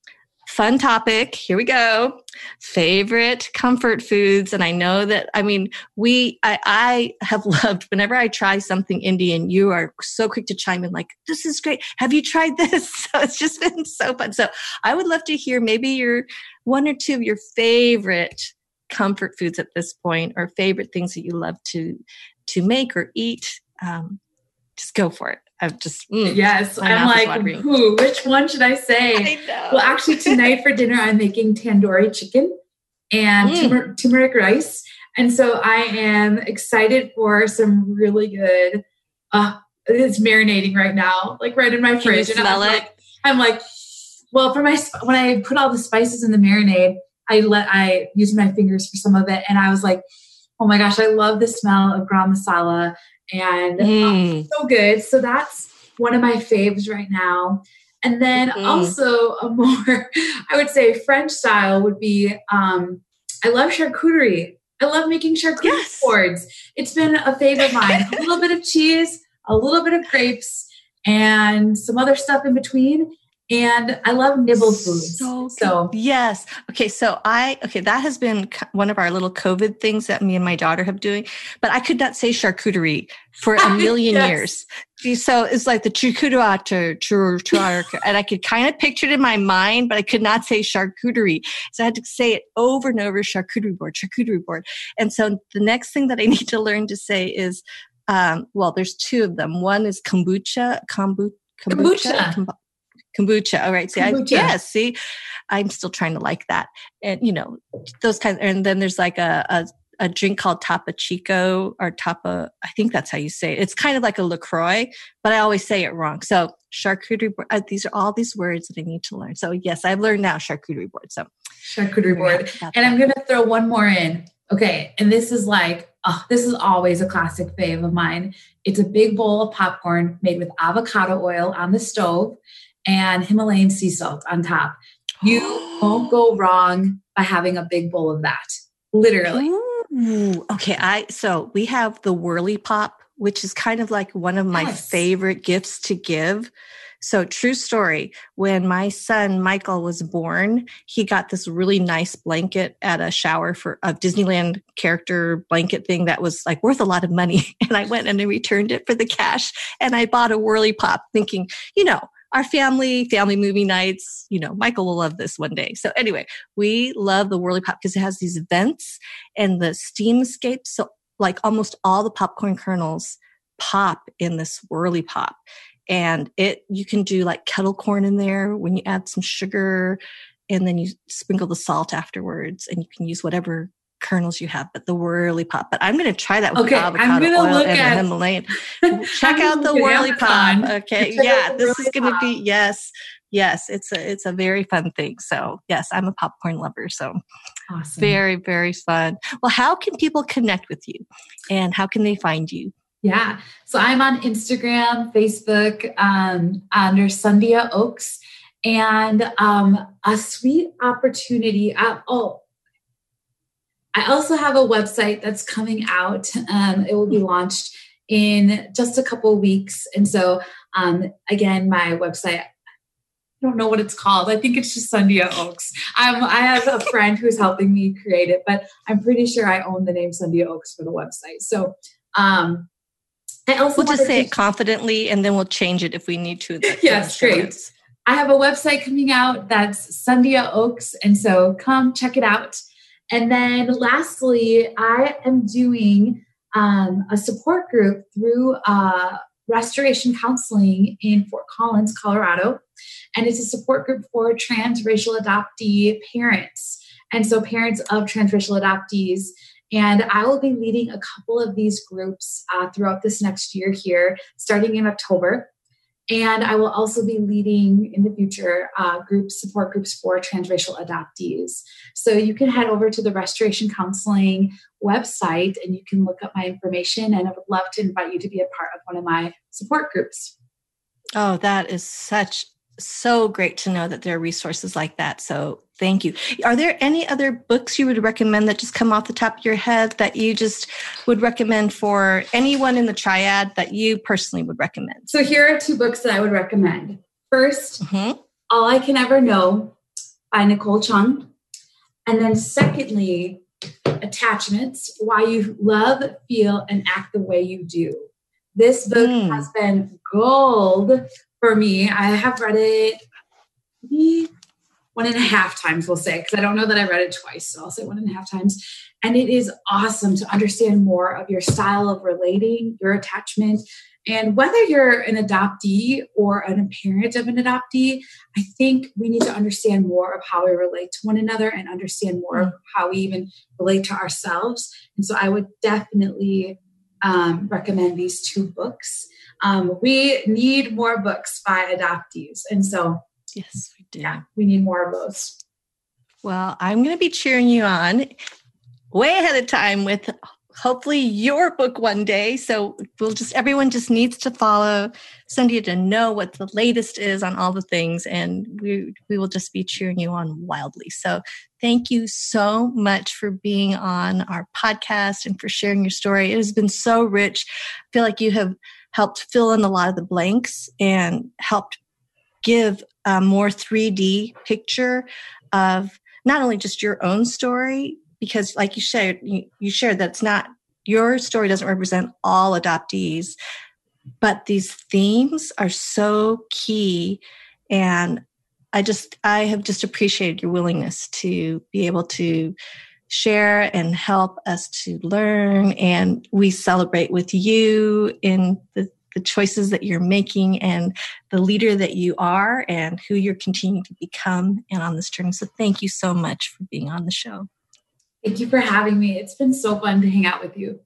fun topic. Here we go. Favorite comfort foods. And I know that, I mean, we, I, I have loved whenever I try something Indian, you are so quick to chime in, like, this is great. Have you tried this? So it's just been so fun. So I would love to hear maybe your one or two of your favorite comfort foods at this point or favorite things that you love to to make or eat um, just go for it I've just mm, yes. I'm like, who? Which one should I say? I well, actually, tonight for dinner, I'm making tandoori chicken and mm. turmeric rice, and so I am excited for some really good. Uh, it's marinating right now, like right in my Can fridge. You smell and I'm it? Like, I'm like, well, for my when I put all the spices in the marinade, I let I used my fingers for some of it, and I was like, oh my gosh, I love the smell of garam masala and mm. um, so good. So that's one of my faves right now. And then mm. also a more, I would say French style would be, um, I love charcuterie. I love making charcuterie yes. boards. It's been a favorite of mine. a little bit of cheese, a little bit of grapes, and some other stuff in between and I love nibble foods. So, so, yes. Okay. So I, okay, that has been one of our little COVID things that me and my daughter have doing, but I could not say charcuterie for a million yes. years. So it's like the charcuterie, and I could kind of picture it in my mind, but I could not say charcuterie. So I had to say it over and over, charcuterie board, charcuterie board. And so the next thing that I need to learn to say is, um, well, there's two of them. One is kombucha, kombucha, kombucha. kombucha kombucha. All right. See, kombucha. I, yes. See, I'm still trying to like that. And, you know, those kinds. And then there's like a, a, a drink called Topo Chico or Tapa. I think that's how you say it. It's kind of like a LaCroix, but I always say it wrong. So charcuterie board. Uh, these are all these words that I need to learn. So yes, I've learned now charcuterie board. So charcuterie board. And I'm going to throw one more in. Okay. And this is like, oh, this is always a classic fave of mine. It's a big bowl of popcorn made with avocado oil on the stove and Himalayan sea salt on top. You won't go wrong by having a big bowl of that. Literally. Ooh, okay, I so we have the whirly pop, which is kind of like one of my yes. favorite gifts to give. So, true story. When my son Michael was born, he got this really nice blanket at a shower for a Disneyland character blanket thing that was like worth a lot of money. And I went and I returned it for the cash and I bought a whirly pop thinking, you know, our family, family movie nights. You know, Michael will love this one day. So anyway, we love the Whirly Pop because it has these vents and the steam escapes. So like almost all the popcorn kernels pop in this Whirly Pop. And it, you can do like kettle corn in there when you add some sugar and then you sprinkle the salt afterwards and you can use whatever kernels you have, but the whirly pop. But I'm going to try that with okay, avocado oil and at, the Himalayan. Check out the whirly pop. Okay, yeah, this is going to be yes, yes. It's a it's a very fun thing. So yes, I'm a popcorn lover. So awesome. very very fun. Well, how can people connect with you, and how can they find you? Yeah, so I'm on Instagram, Facebook um, under Sandhya Oaks. And um, a sweet opportunity. Uh, oh, I also have a website that's coming out. Um, it will be launched in just a couple weeks. And so, um, again, my website, I don't know what it's called. I think it's just Sandhya Oaks. Um, I have a friend who's helping me create it, but I'm pretty sure I own the name Sandhya Oaks for the website. So, um, I also we'll just say it confidently, and then we'll change it if we need to. Yes, great. I have a website coming out that's Sandhya Oaks, and so come check it out. And then lastly, I am doing um, a support group through uh, restoration counseling in Fort Collins, Colorado. And it's a support group for transracial adoptee parents. And so, parents of transracial adoptees. And I will be leading a couple of these groups uh, throughout this next year here, starting in October. And I will also be leading in the future uh, support groups for transracial adoptees. So you can head over to the Restoration Counseling website and you can look up my information. And I would love to invite you to be a part of one of my support groups. Oh, that is such so great to know that there are resources like that. So thank you. Are there any other books you would recommend that just come off the top of your head that you just would recommend for anyone in the triad that you personally would recommend? So here are two books that I would recommend. 1st mm-hmm. All I Can Ever Know by Nicole Chung. And then secondly, Attachments Why You Love, Feel, and Act the Way You Do. This book mm. has been gold for me. I have read it maybe one and a half times, we'll say, because I don't know that I read it twice. So I'll say one and a half times. And it is awesome to understand more of your style of relating, your attachment. And whether you're an adoptee or an parent of an adoptee, I think we need to understand more of how we relate to one another and understand more of how we even relate to ourselves. And so I would definitely um, recommend these two books. Um, we need more books by adoptees. And so, yes, we do. Yeah, we need more of those. Well, I'm going to be cheering you on way ahead of time with hopefully your book one day. So we'll just, everyone just needs to follow Sandhya to know what the latest is on all the things. And we, we will just be cheering you on wildly. So thank you so much for being on our podcast and for sharing your story. It has been so rich. I feel like you have helped fill in a lot of the blanks and helped give a more 3D picture of not only just your own story, because like you shared, you, shared that it's not your story doesn't represent all adoptees, but these themes are so key. And I just, I have just appreciated your willingness to be able to share and help us to learn. And we celebrate with you in the, the choices that you're making and the leader that you are and who you're continuing to become and on this journey. So thank you so much for being on the show. Thank you for having me. It's been so fun to hang out with you.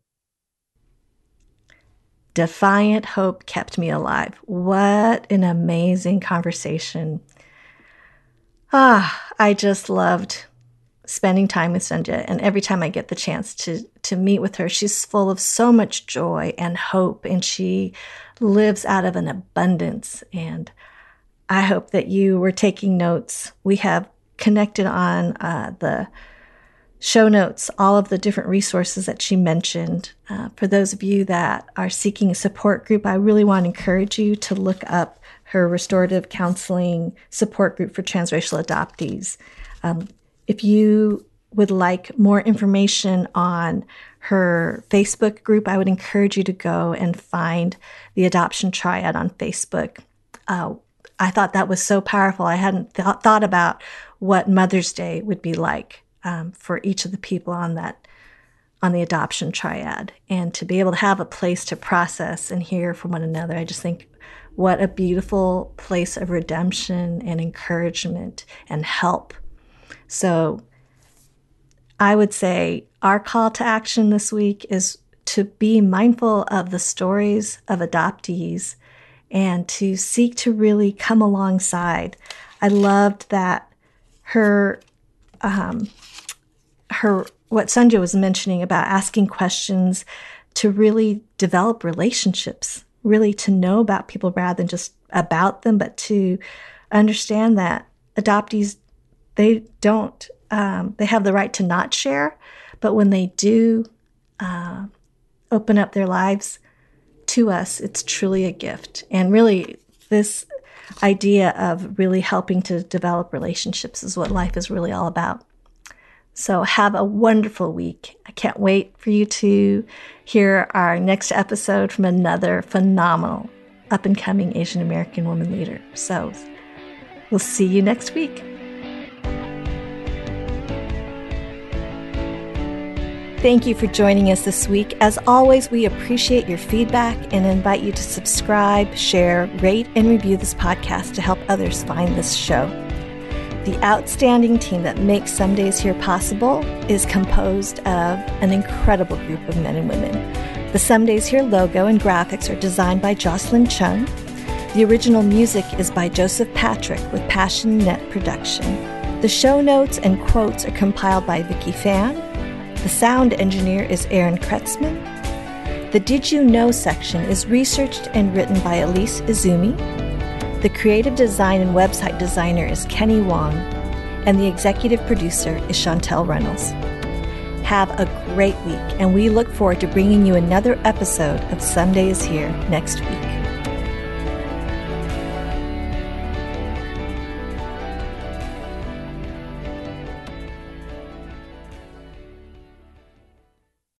Defiant hope kept me alive. What an amazing conversation. Ah, I just loved spending time with Sandhya. And every time I get the chance to, to meet with her, she's full of so much joy and hope, and she lives out of an abundance. And I hope that you were taking notes. We have connected on uh, the show notes all of the different resources that she mentioned. Uh, for those of you that are seeking a support group, I really want to encourage you to look up her restorative counseling support group for transracial adoptees. Um, if you would like more information on her Facebook group, I would encourage you to go and find the Adoption Triad on Facebook. Uh, I thought that was so powerful. I hadn't th- thought about what Mother's Day would be like um, for each of the people on that on the adoption triad, and to be able to have a place to process and hear from one another. I just think what a beautiful place of redemption and encouragement and help so I would say our call to action this week is to be mindful of the stories of adoptees and to seek to really come alongside. I loved that her um, her what Sandhya was mentioning about asking questions to really develop relationships, really to know about people rather than just about them, but to understand that adoptees they don't um, they have the right to not share but when they do uh, open up their lives to us it's truly a gift. And really this idea of really helping to develop relationships is what life is really all about. So have a wonderful week. I can't wait for you to hear our next episode from another phenomenal up and coming asian american woman leader. So we'll see you next week Thank you for joining us this week. As always, we appreciate your feedback and invite you to subscribe, share, rate, and review this podcast to help others find this show. The outstanding team that makes Someday's Here possible is composed of an incredible group of men and women. The Someday's Here logo and graphics are designed by Jocelyn Chung. The original music is by Joseph Patrick with Passion Net Production. The show notes and quotes are compiled by Vicky Fan the sound engineer is Aaron Kretzman. The Did You Know section is researched and written by Elise Izumi. The creative design and website designer is Kenny Wong. And the executive producer is Chantel Reynolds. Have a great week, and we look forward to bringing you another episode of Someday's Here next week.